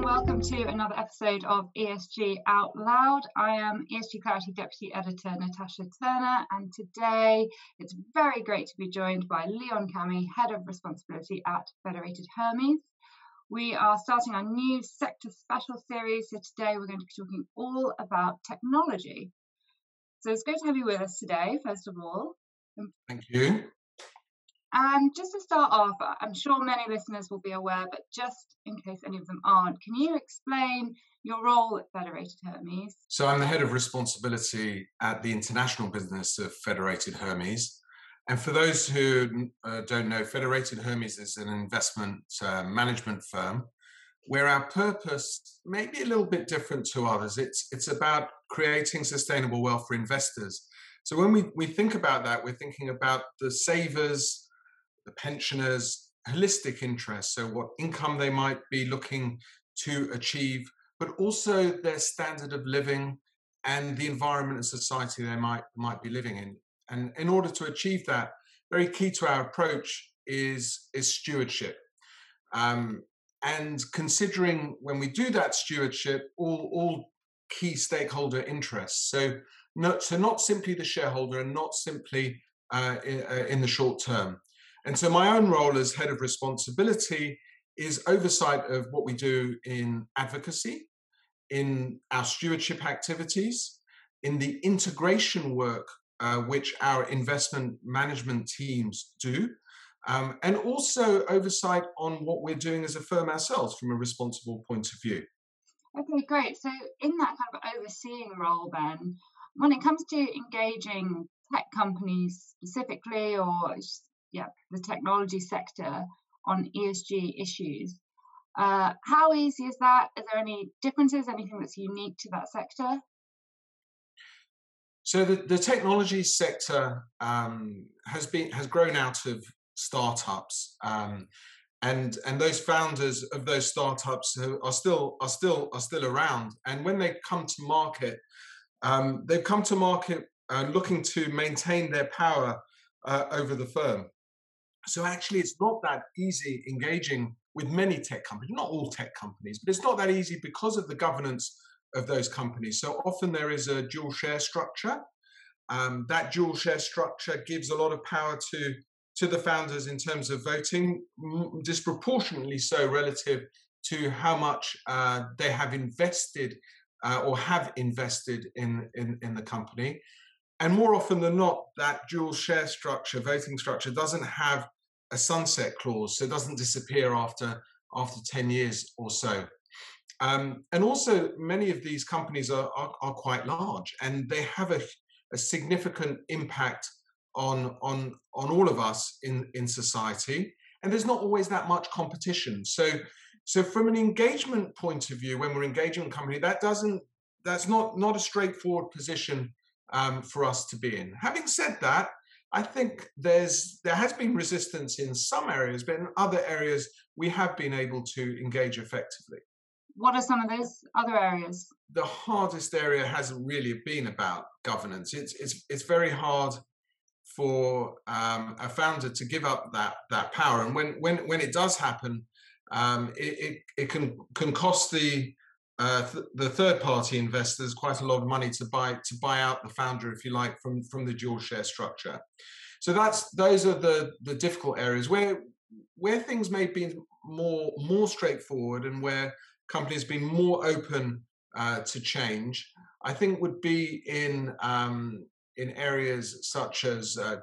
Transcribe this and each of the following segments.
and welcome to another episode of ESG Out Loud. I am ESG Clarity Deputy Editor Natasha Turner, and today it's very great to be joined by Leon Kamhi, Head of Responsibility at Federated Hermes. We are starting our new sector special series, so today we're going to be talking all about technology. So it's great to have you with us today, first of all. Thank you. And just to start off, I'm sure many listeners will be aware, but just in case any of them aren't, can you explain your role at Federated Hermes? So, I'm the head of responsibility at the international business of Federated Hermes. And for those who uh, don't know, Federated Hermes is an investment uh, management firm where our purpose may be a little bit different to others. It's, it's about creating sustainable wealth for investors. So when we, we think about that, we're thinking about the savers, the pensioners' holistic interests, so what income they might be looking to achieve, but also their standard of living and the environment and society they might might be living in. And in order to achieve that, very key to our approach is is stewardship. Um, and considering when we do that stewardship, all all key stakeholder interests. So not so not simply the shareholder and not simply uh, in, uh, in the short term. And so my own role as head of responsibility is oversight of what we do in advocacy, in our stewardship activities, in the integration work uh, which our investment management teams do, um, and also oversight on what we're doing as a firm ourselves from a responsible point of view. Okay, great. So, in that kind of overseeing role, then, when it comes to engaging tech companies specifically or yeah, the technology sector on ESG issues. Uh, how easy is that? Is there any differences? Anything that's unique to that sector? So the, the technology sector um, has been has grown out of startups, um, and and those founders of those startups are still are still are still around. And when they come to market, um, they've come to market uh, looking to maintain their power uh, over the firm. So actually, it's not that easy engaging with many tech companies, not all tech companies, but it's not that easy because of the governance of those companies. So often there is a dual share structure. Um, that dual share structure gives a lot of power to to the founders in terms of voting, disproportionately so relative to how much uh, they have invested uh, or have invested in, in in the company. And more often than not, that dual share structure, voting structure, doesn't have a sunset clause, so it doesn't disappear after after 10 years or so. Um, and also, many of these companies are, are, are quite large and they have a, a, significant impact on, on, on all of us in, in society. And there's not always that much competition. So, so from an engagement point of view, when we're engaging a company, that doesn't that's not not a straightforward position um, for us to be in. Having said that, I think there's there has been resistance in some areas, but in other areas we have been able to engage effectively. What are some of those other areas? The hardest area hasn't really been about governance. It's it's it's very hard for um, a founder to give up that that power, and when when when it does happen, um, it, it, it can can cost the uh, th- the third party investors quite a lot of money to buy to buy out the founder, if you like, from from the dual share structure. So that's those are the the difficult areas where where things may be more more straightforward and where companies been more open uh, to change. I think would be in um, in areas such as uh,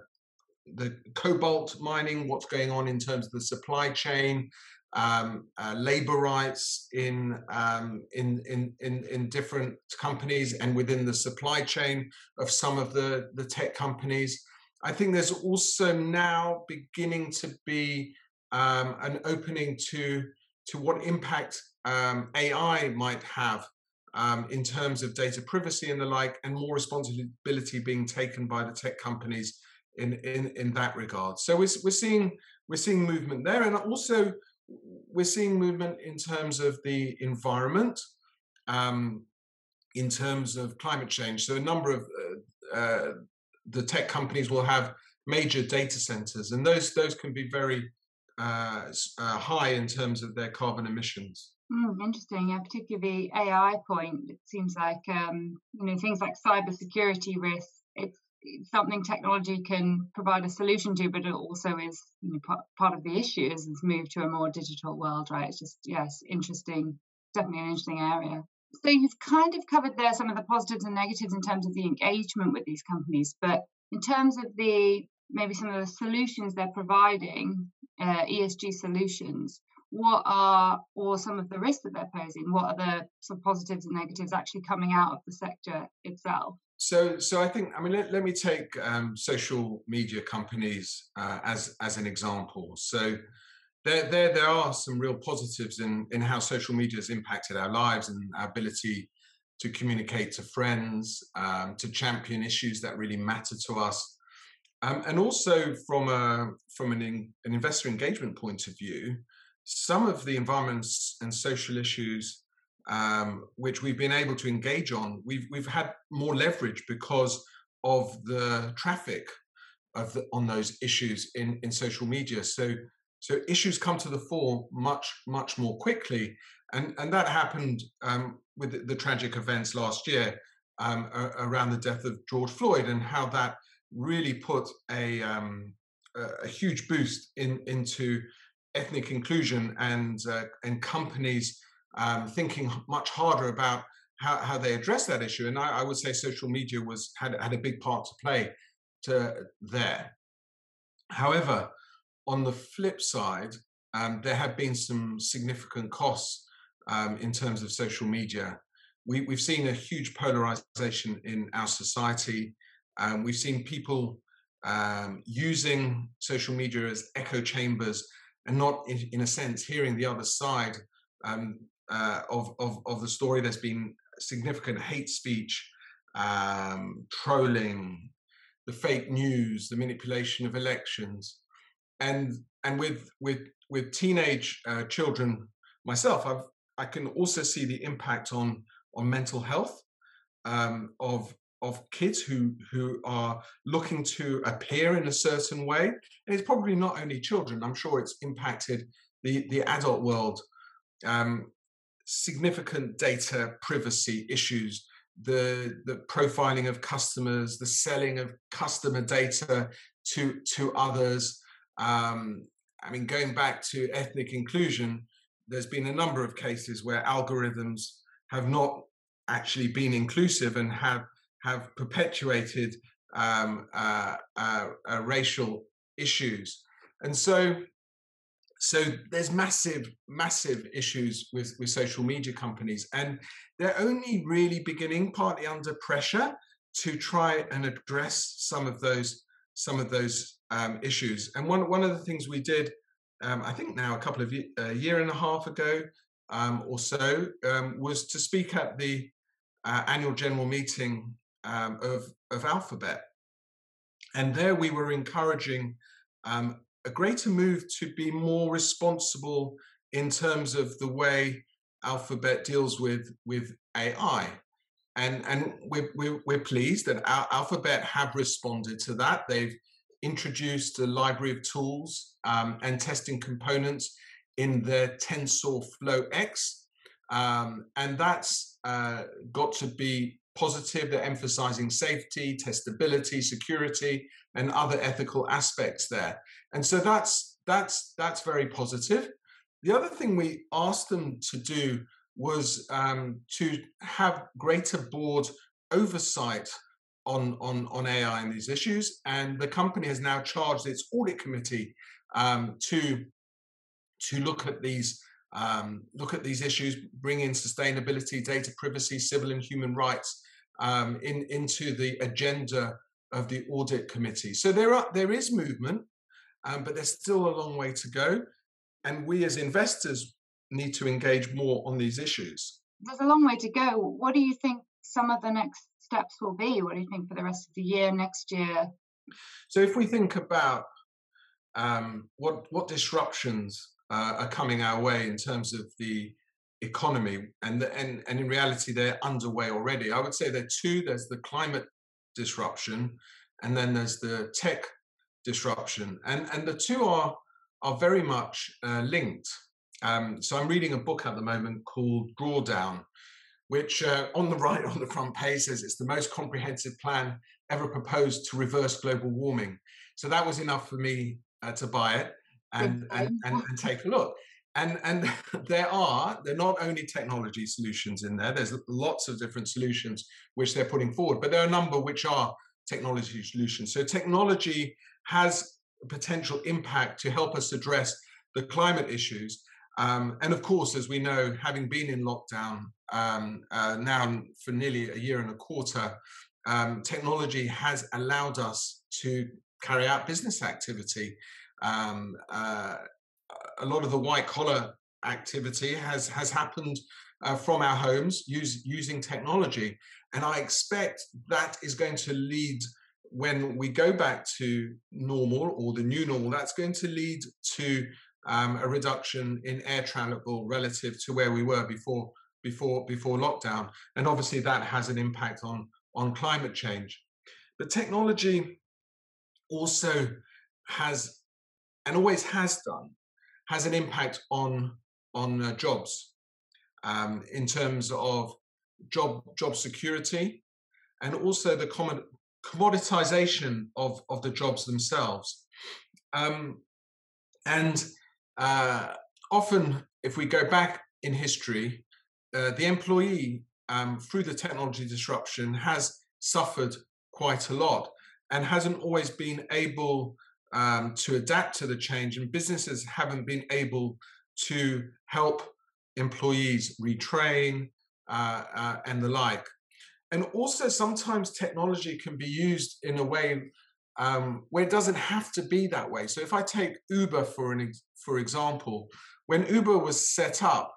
the cobalt mining, what's going on in terms of the supply chain, um, uh, labor rights in, um, in, in, in, in, different companies and within the supply chain of some of the, the tech companies. I think there's also now beginning to be um, an opening to, to what impact um, AI might have um, in terms of data privacy and the like, and more responsibility being taken by the tech companies in, in, in that regard. So we're, we're seeing we're seeing movement there, and also we're seeing movement in terms of the environment, um, in terms of climate change. So a number of uh, uh, the tech companies will have major data centers, and those those can be very uh, uh high in terms of their carbon emissions. Mm, interesting. Yeah, particularly the AI point. It seems like um, you know things like cybersecurity risks. It's, it's something technology can provide a solution to, but it also is you know, part, part of the issue as it's moved to a more digital world, right? It's just yes, interesting. Definitely an interesting area. So you've kind of covered there some of the positives and negatives in terms of the engagement with these companies, but in terms of the maybe some of the solutions they're providing, uh, ESG solutions, what are or some of the risks that they're posing? What are the some positives and negatives actually coming out of the sector itself? So, so I think I mean let, let me take um, social media companies uh, as as an example. So, there there there are some real positives in in how social media has impacted our lives and our ability to communicate to friends, um, to champion issues that really matter to us, um, and also from a from an in, an investor engagement point of view some of the environments and social issues um, which we've been able to engage on, we've we've had more leverage because of the traffic of the, on those issues in in social media. So so issues come to the fore much much more quickly, and and that happened um, with the, the, tragic events last year um, around the death of George Floyd and how that really put a um, a huge boost in into ethnic inclusion and uh, and companies um, thinking much harder about how, how they address that issue. And I, I, would say social media was had had a big part to play to there. However, on the flip side, um, there have been some significant costs um, in terms of social media. We, have seen a huge polarization in our society. Um, we've seen people um, using social media as echo chambers and not in, in a sense hearing the other side um, uh, of, of, of the story. There's been significant hate speech, um, trolling, the fake news, the manipulation of elections, and and with with with teenage uh, children myself, I've I can also see the impact on on mental health um, of of kids who who are looking to appear in a certain way. And it's probably not only children. I'm sure it's impacted the the adult world. Um, significant data privacy issues the the profiling of customers the selling of customer data to to others um, i mean going back to ethnic inclusion there's been a number of cases where algorithms have not actually been inclusive and have have perpetuated um, uh, uh, uh, racial issues. And so, so there's massive, massive issues with, with social media companies, and they're only really beginning, partly under pressure, to try and address some of those some of those um, issues. And one one of the things we did, um, I think now a couple of a year and a half ago um, or so, um, was to speak at the uh, annual general meeting um, of, of Alphabet. And there we were encouraging um, a greater move to be more responsible in terms of the way Alphabet deals with, with AI. And, and we're, we're, we're pleased that Alphabet have responded to that. They've introduced a library of tools um, and testing components in their TensorFlow X. Um, and that's uh, got to be positive. They're emphasizing safety, testability, security, and other ethical aspects there. And so that's that's that's very positive. The other thing we asked them to do was um, to have greater board oversight on, on, on AI and these issues. And the company has now charged its audit committee um, to, to look at these um, look at these issues, bring in sustainability, data privacy, civil and human rights, um, in, into the agenda of the audit committee. So there are there is movement, um, but there's still a long way to go, and we as investors need to engage more on these issues. There's a long way to go. What do you think some of the next steps will be? What do you think for the rest of the year, next year? So if we think about um, what what disruptions uh, are coming our way in terms of the economy, and and and in reality they're underway already. I would say there are two. There's the climate disruption, and then there's the tech disruption, and and the two are are very much uh, linked. Um, so I'm reading a book at the moment called Drawdown, which uh, on the right on the front page says it's the most comprehensive plan ever proposed to reverse global warming. So that was enough for me uh, to buy it and, and, and, and take a look. And, and there are they're not only technology solutions in there there's lots of different solutions which they're putting forward but there are a number which are technology solutions. So technology has a potential impact to help us address the climate issues. Um, and of course as we know having been in lockdown um, uh, now for nearly a year and a quarter um, technology has allowed us to carry out business activity um, uh, a lot of the white collar activity has has happened uh, from our homes use, using technology, and I expect that is going to lead when we go back to normal or the new normal. That's going to lead to um, a reduction in air travel relative to where we were before before before lockdown, and obviously that has an impact on on climate change. But technology also has and always has done has an impact on on uh, jobs. Um, in terms of job job security and also the common commoditization of of the jobs themselves. Um, and uh, often if we go back in history uh, the employee um, through the technology disruption has suffered quite a lot and hasn't always been able um, to adapt to the change, and businesses haven't been able to help employees retrain uh, uh, and the like. And also, sometimes technology can be used in a way um, where it doesn't have to be that way. So, if I take Uber for an for example, when Uber was set up,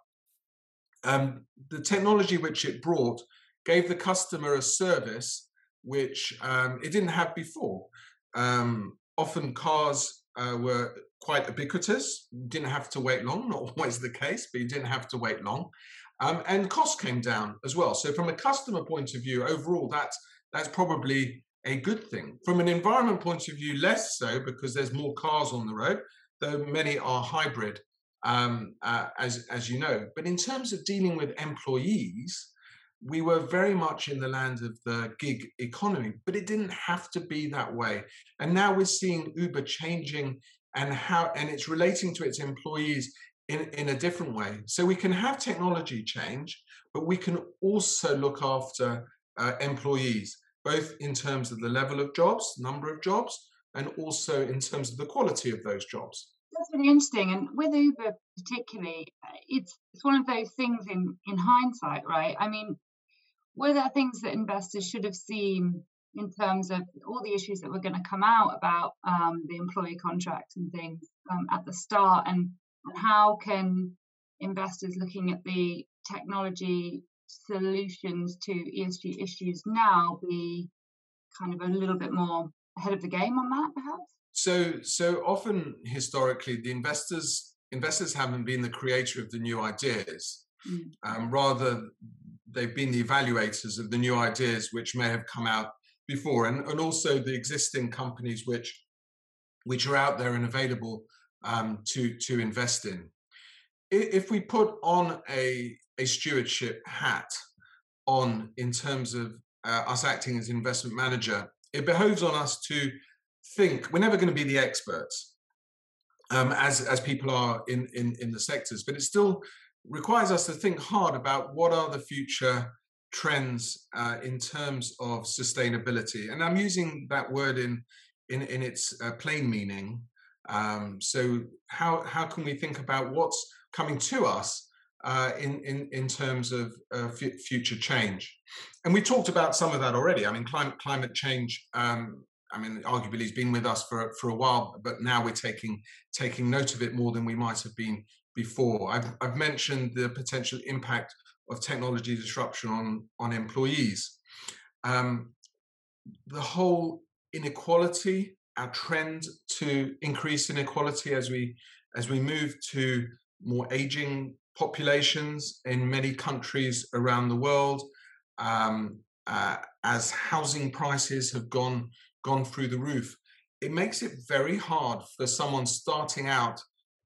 um, the technology which it brought gave the customer a service which um, it didn't have before. Um, often cars uh, were quite ubiquitous, didn't have to wait long, not always the case, but you didn't have to wait long. Um, and costs came down as well. So from a customer point of view, overall, that's that's probably a good thing. From an environment point of view, less so because there's more cars on the road, though many are hybrid, um, uh, as as you know. But in terms of dealing with employees, we were very much in the land of the gig economy, but it didn't have to be that way. And now we're seeing Uber changing and how and it's relating to its employees in, in a different way. So we can have technology change, but we can also look after uh, employees, both in terms of the level of jobs, number of jobs, and also in terms of the quality of those jobs. That's really interesting. And with Uber particularly, uh, it's it's one of those things in in hindsight, right? I mean, were there things that investors should have seen in terms of all the issues that were going to come out about um, the employee contracts and things um, at the start and, and how can investors looking at the technology solutions to ESG issues now be kind of a little bit more ahead of the game on that perhaps so so often historically the investors investors haven't been the creator of the new ideas mm. um, rather they've been the evaluators of the new ideas which may have come out before, and, and also the existing companies which which are out there and available um, to to invest in. If we put on a a stewardship hat on in terms of uh, us acting as investment manager, it behoves on us to think we're never going to be the experts um, as as people are in, in in the sectors, but it's still requires us to think hard about what are the future trends uh, in terms of sustainability. And I'm using that word in in, in its uh, plain meaning. Um, so how how can we think about what's coming to us uh, in, in in terms of uh, f- future change? And we talked about some of that already. I mean, climate climate change. Um, I mean, arguably, has been with us for for a while, but now we're taking taking note of it more than we might have been before. I've, I've mentioned the potential impact of technology disruption on, on employees. Um, the whole inequality, our trend to increase inequality as we as we move to more aging populations in many countries around the world, um, uh, as housing prices have gone gone through the roof, it makes it very hard for someone starting out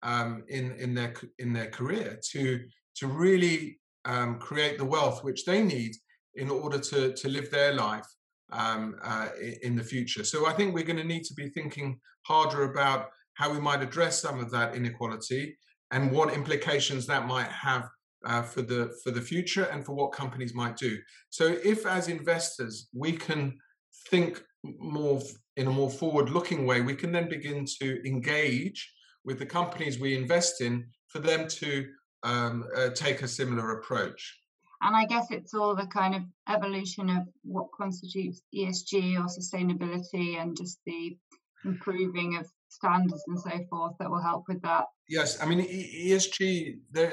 um, in in their in their career to to really um, create the wealth which they need in order to to live their life um, uh, in the future. So I think we're going to need to be thinking harder about how we might address some of that inequality and what implications that might have uh, for the for the future and for what companies might do. So if as investors we can think more in a more forward-looking way, we can then begin to engage with the companies we invest in for them to um, uh, take a similar approach. And I guess it's all the kind of evolution of what constitutes ESG or sustainability and just the improving of standards and so forth that will help with that. Yes, I mean ESG. There,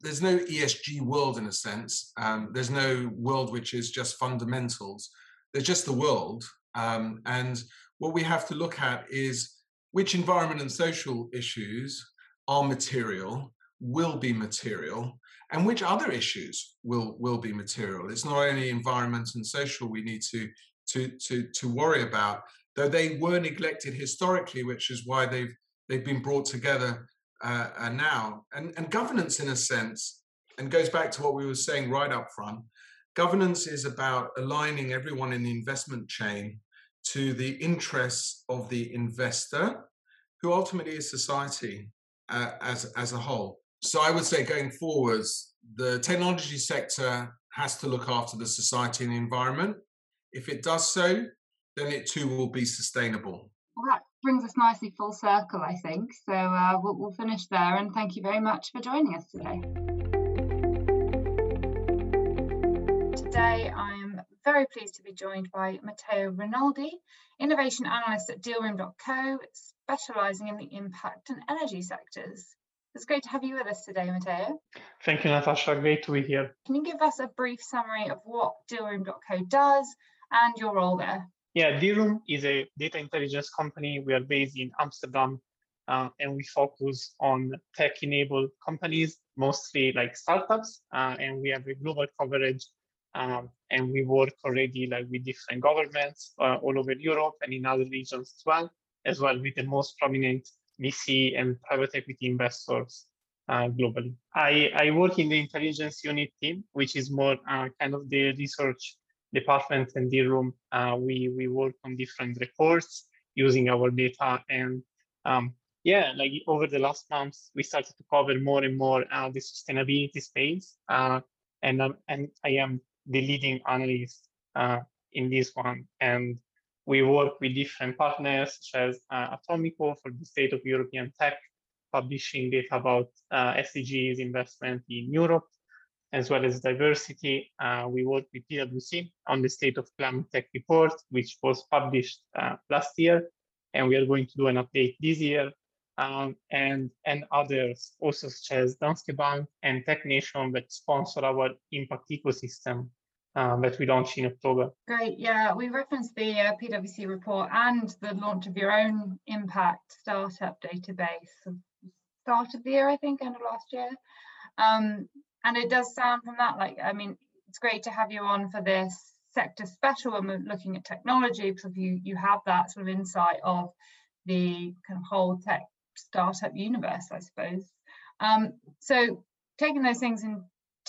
there's no ESG world in a sense. Um, there's no world which is just fundamentals. There's just the world, um, and what we have to look at is which environment and social issues are material, will be material, and which other issues will will be material. It's not only environment and social we need to to to to worry about, though they were neglected historically, which is why they've they've been brought together uh, uh, now. And and governance, in a sense, and goes back to what we were saying right up front. Governance is about aligning everyone in the investment chain to the interests of the investor, who ultimately is society uh, as as a whole. So I would say going forwards, the technology sector has to look after the society and the environment. If it does so, then it too will be sustainable. Well, that brings us nicely full circle, I think. So uh, we'll, we'll finish there. And thank you very much for joining us today. Today, I'm very pleased to be joined by Matteo Rinaldi, Innovation Analyst at Dealroom.co, specialising in the impact and energy sectors. It's great to have you with us today, Matteo. Thank you, Natasha. Great to be here. Can you give us a brief summary of what Dealroom.co does and your role there? Yeah, Dealroom is a data intelligence company. We are based in Amsterdam uh, and we focus on tech-enabled companies, mostly like startups, uh, and we have a global coverage. Um, and we work already like with different governments uh, all over Europe and in other regions as well, as well with the most prominent VC and private equity investors uh, globally. I, I work in the intelligence unit team, which is more uh, kind of the research department and Dealroom. Uh, we, we work on different reports using our data. And um, yeah, like over the last months, we started to cover more and more uh, the sustainability space. Uh, and, um, and I am the leading analyst uh, in this one. And we work with different partners such as uh, Atomico for the state of European tech, publishing data about uh, SDGs investment in Europe, as well as diversity. Uh, we work with PwC on the state of climate tech report, which was published uh, last year, and we are going to do an update this year. Um, and and others also such as Danske Bank and TechNation that sponsor our impact ecosystem um, that we launched in October. Great, yeah, we referenced the uh, PwC report and the launch of your own impact startup database. Start of the year, I think, end of last year. Um, and it does sound from that like, I mean, it's great to have you on for this sector special when we're looking at technology because you you have that sort of insight of the kind of whole tech startup universe, I suppose. Um, so taking those things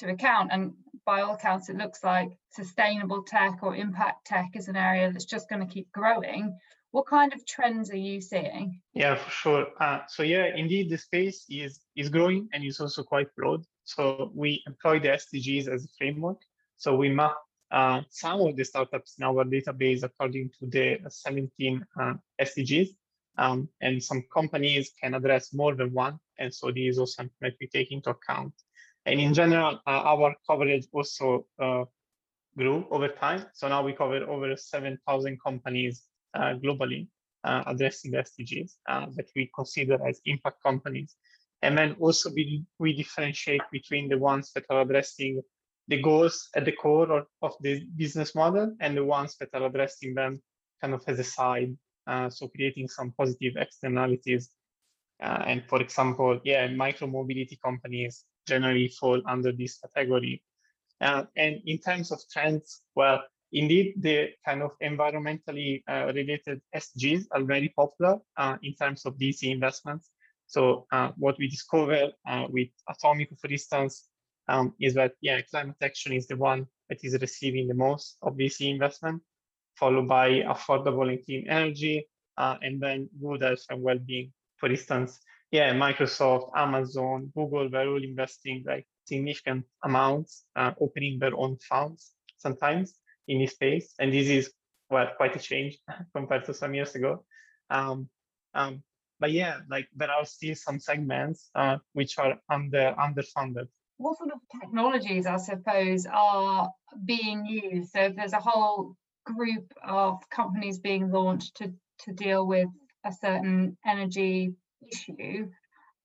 into account and by all accounts, it looks like sustainable tech or impact tech is an area that's just going to keep growing. What kind of trends are you seeing? Yeah, for sure. Uh, so yeah, indeed, the space is is growing and it's also quite broad. So we employ the SDGs as a framework. So we map uh, some of the startups in our database according to the 17 uh, SDGs. Um, and some companies can address more than one. And so this is also something that we take into account. And in general, uh, our coverage also uh, grew over time. So now we cover over 7,000 companies uh, globally addressing SDGs that we consider as impact companies. And then also we, we differentiate between the ones that are addressing the goals at the core of, of the business model and the ones that are addressing them kind of as a side. Uh, so creating some positive externalities. Uh, and for example, yeah, micro mobility companies generally fall under this category. Uh, and in terms of trends, well, indeed, the kind of environmentally uh, related SDGs are very popular uh, in terms of VC investments. So uh, what we discover uh, with Atomico, for instance, um, is that yeah, climate action is the one that is receiving the most of VC investment, followed by affordable and clean energy, uh, and then good health and well-being. For instance, yeah, Microsoft, Amazon, Google, they're all investing like significant amounts, uh, opening their own funds sometimes in this space, and this is well quite a change compared to some years ago. Um, um, but yeah, like there are still some segments uh, which are under underfunded. What sort of technologies, I suppose, are being used? So there's a whole group of companies being launched to to deal with a certain energy issue,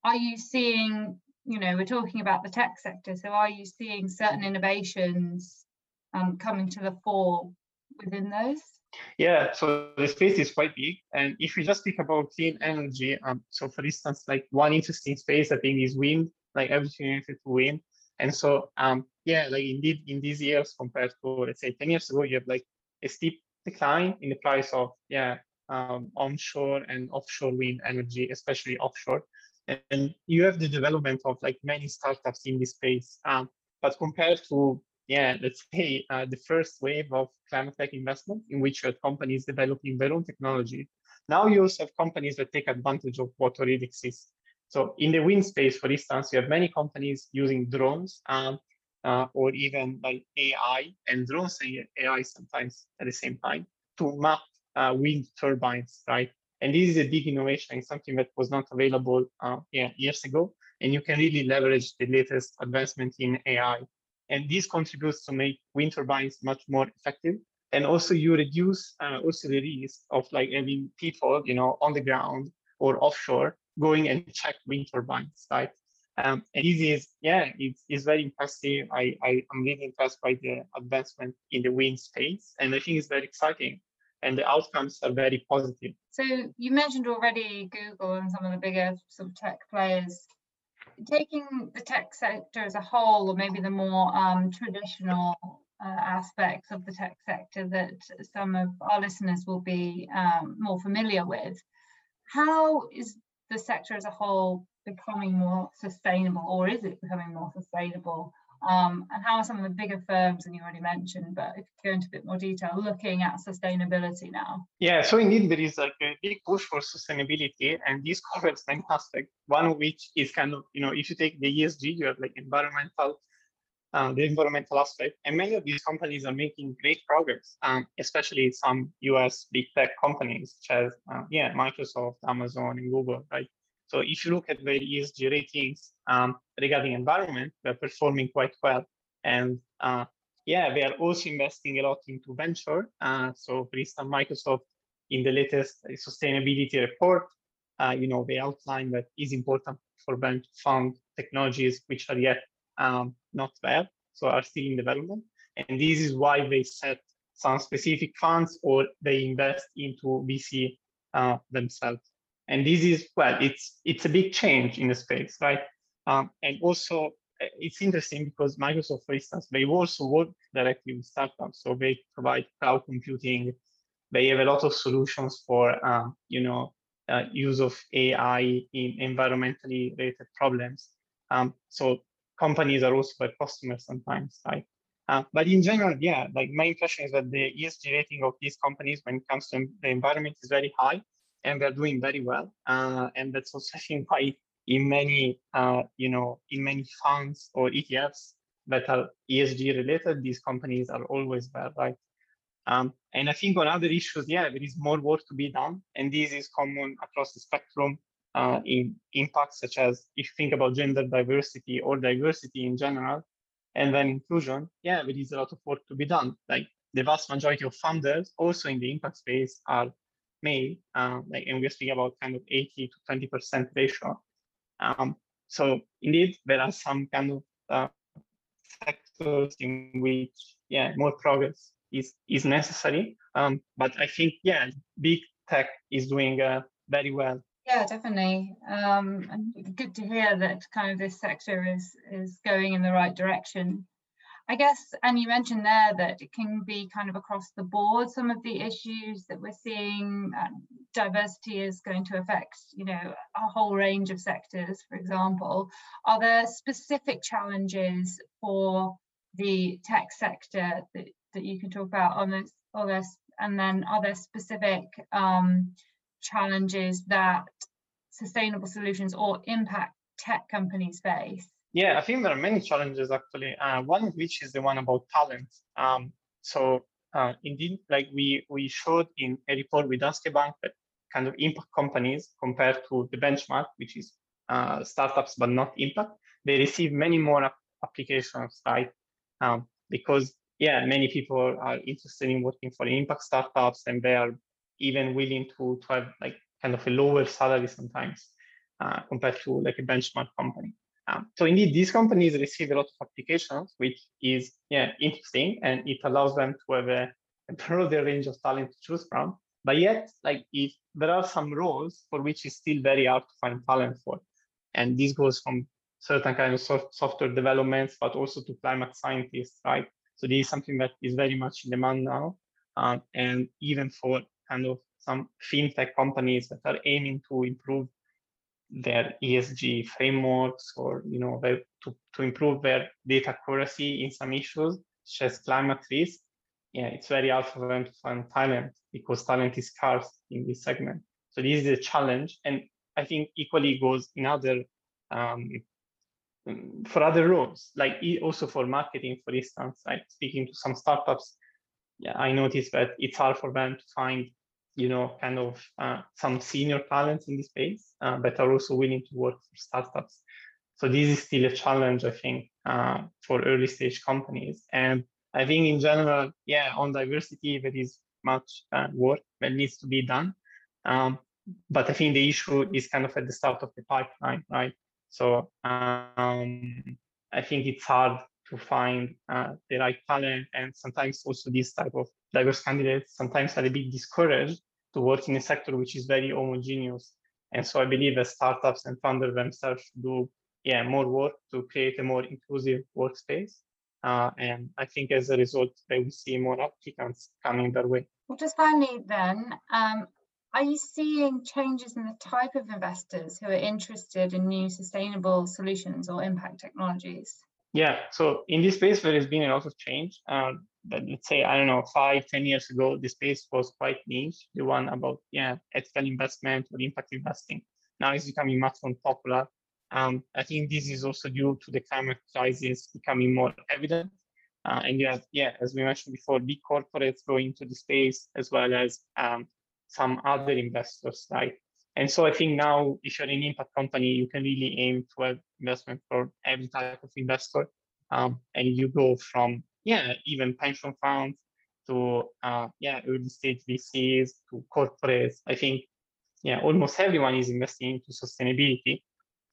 are you seeing? You know, we're talking about the tech sector. So are you seeing certain innovations um, coming to the fore within those? Yeah, so the space is quite big. And if we just speak about clean energy, um, so for instance, like one interesting space I think is wind, like everything related to wind. And so, um, yeah, like indeed in these years compared to let's say 10 years ago, you have like a steep decline in the price of, yeah, um, onshore and offshore wind energy, especially offshore. And you have the development of like many startups in this space. Um, but compared to yeah, let's say uh, the first wave of climate tech investment in which you had companies developing their own technology. Now you also have companies that take advantage of what already exists. So in the wind space, for instance, you have many companies using drones um, uh, or even like AI and drones and AI sometimes at the same time to map uh, wind turbines, right? And this is a big innovation. It's something that was not available uh, years ago. And you can really leverage the latest advancement in AI and this contributes to make wind turbines much more effective. And also you reduce uh, also the risk of like having people, you know, on the ground or offshore going and check wind turbines, right? Um, and this is, yeah, it's, it's very impressive. I, I, am really impressed by the advancement in the wind space. And I think it's very exciting and the outcomes are very positive. So you mentioned already Google and some of the bigger sort of tech players taking the tech sector as a whole, or maybe the more um, traditional uh, aspects of the tech sector that some of our listeners will be um, more familiar with, how is the sector as a whole becoming more sustainable, or is it becoming more sustainable? Um, and how are some of the bigger firms, and you already mentioned, but if you go into a bit more detail, looking at sustainability now? Yeah, so indeed there is like a big push for sustainability, and this covers many aspects. One of which is kind of, you know, if you take the ESG, you have like environmental, uh, the environmental aspect, and many of these companies are making great progress, um, especially some US big tech companies such as, uh, yeah, Microsoft, Amazon, and Google, right? So if you look at the ESG ratings um, regarding environment, they're performing quite well. And uh, yeah, they are also investing a lot into venture. Uh, so for instance, Microsoft in the latest sustainability report, uh, you know, they outline that is important for them to fund technologies which are yet um, not there, so are still in development. And this is why they set some specific funds or they invest into VC uh, themselves and this is well it's it's a big change in the space right? Um, and also eh, it's interesting because microsoft for instance they also work directly with startups so they provide cloud computing. They have a lot of solutions for uh, you know uh, use of ai in environmentally related problems. Um, so companies are also their customers sometimes right? Uh, but in general, yeah, like my impression is that the ESG rating of these companies when it comes to the environment is very high and they're doing very well. Uh, and that's also I think why in many uh, you know in many funds or ETFs that are ESG related, these companies are always there, right? Um, and I think on other issues, yeah, there is more work to be done, and this is common across the spectrum uh, in impacts such as if you think about gender diversity or diversity in general, and then inclusion, yeah, there is a lot of work to be done. Like the vast majority of funders, also in the impact space, are made, uh, like, and we're speaking about kind of 80 to 20% ratio. Um, so indeed, there are some kind of uh, sectors in which, yeah, more progress is is necessary. Um, but I think, yeah, big tech is doing uh, very well. Yeah, definitely. Um, good to hear that kind of this sector is is going in the right direction. I guess, and you mentioned there that it can be kind of across the board. Some of the issues that we're seeing, um, diversity is going to affect, you know, a whole range of sectors. For example, are there specific challenges for the tech sector that, that you can talk about on this, this? And then are there specific um, challenges that sustainable solutions or impact tech companies face? Yeah, I think there are many challenges actually. Uh, one of which is the one about talent. Um, so uh, indeed, like we we showed in a report with Danske Bank that kind of impact companies compared to the benchmark, which is uh, startups but not impact, they receive many more applications, right? Um, because yeah, many people are interested in working for impact startups, and they are even willing to to have like kind of a lower salary sometimes uh, compared to like a benchmark company. Um, so indeed, these companies receive a lot of applications, which is yeah interesting, and it allows them to have a, a broader range of talent to choose from. But yet, like if there are some roles for which it's still very hard to find talent for, and this goes from certain kind of soft, software developments, but also to climate scientists, right? So this is something that is very much in demand now, um, and even for kind of some fintech companies that are aiming to improve their ESG frameworks or you know to, to improve their data accuracy in some issues such as climate risk, yeah, it's very hard for them to find talent because talent is scarce in this segment. So this is a challenge, and I think equally goes in other um, for other roles, like also for marketing, for instance. Like speaking to some startups, yeah, I noticed that it's hard for them to find you know, kind of uh, some senior talents in this space, uh, but are also willing to work for startups. So this is still a challenge, I think, uh, for early stage companies. And I think in general, yeah, on diversity, there is much uh, work that needs to be done. Um, but I think the issue is kind of at the start of the pipeline, right? So um, I think it's hard to find uh, the right talent, and sometimes also these type of diverse candidates sometimes are a bit discouraged to work in a sector which is very homogeneous. And so I believe that startups and founders themselves do yeah, more work to create a more inclusive workspace. Uh, and I think as a result, they will see more applicants coming their way. Well, just finally then, um, are you seeing changes in the type of investors who are interested in new sustainable solutions or impact technologies? Yeah, so in this space, there has been a lot of change. Uh, but let's say, I don't know, five, ten years ago, the space was quite niche, the one about, yeah, ethical investment or impact investing. Now it's becoming much more popular. Um, I think this is also due to the climate crisis becoming more evident. Uh, and you have, yeah, as we mentioned before, big corporates go into the space as well as um, some other investors, right? And so I think now, if you're an impact company, you can really aim to have investment for every type of investor. Um, and you go from, yeah, even pension funds to, uh, yeah, early stage VCs to corporates. I think, yeah, almost everyone is investing into sustainability.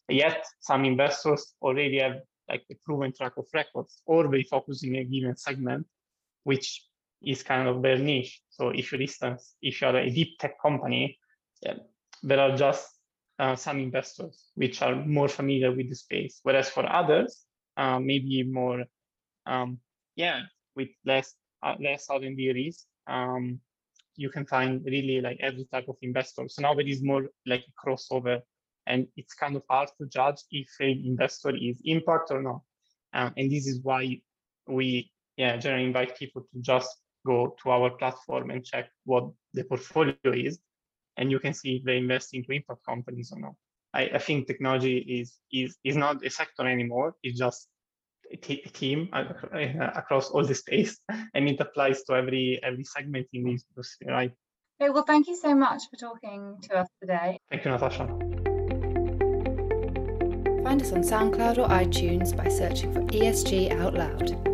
Yet some investors already have like a proven track of records or they focus in a given segment, which is kind of their niche. So if, for instance, if you're a deep tech company, there are just uh, some investors which are more familiar with the space, whereas for others, uh, maybe more, um, yeah, with less uh, less R&D risk, um, you can find really like every type of investor. So now there is more like a crossover, and it's kind of hard to judge if an investor is impact or not. Uh, and this is why we yeah generally invite people to just go to our platform and check what the portfolio is and you can see if they invest into impact companies or not. I, I think technology is is is not a sector anymore. It's just a team uh, uh, across all the space, and it applies to every every segment in this industry, right? Okay, well, thank you so much for talking to us today. Thank you, Natasha. Find us on SoundCloud or iTunes by searching for ESG Out Loud.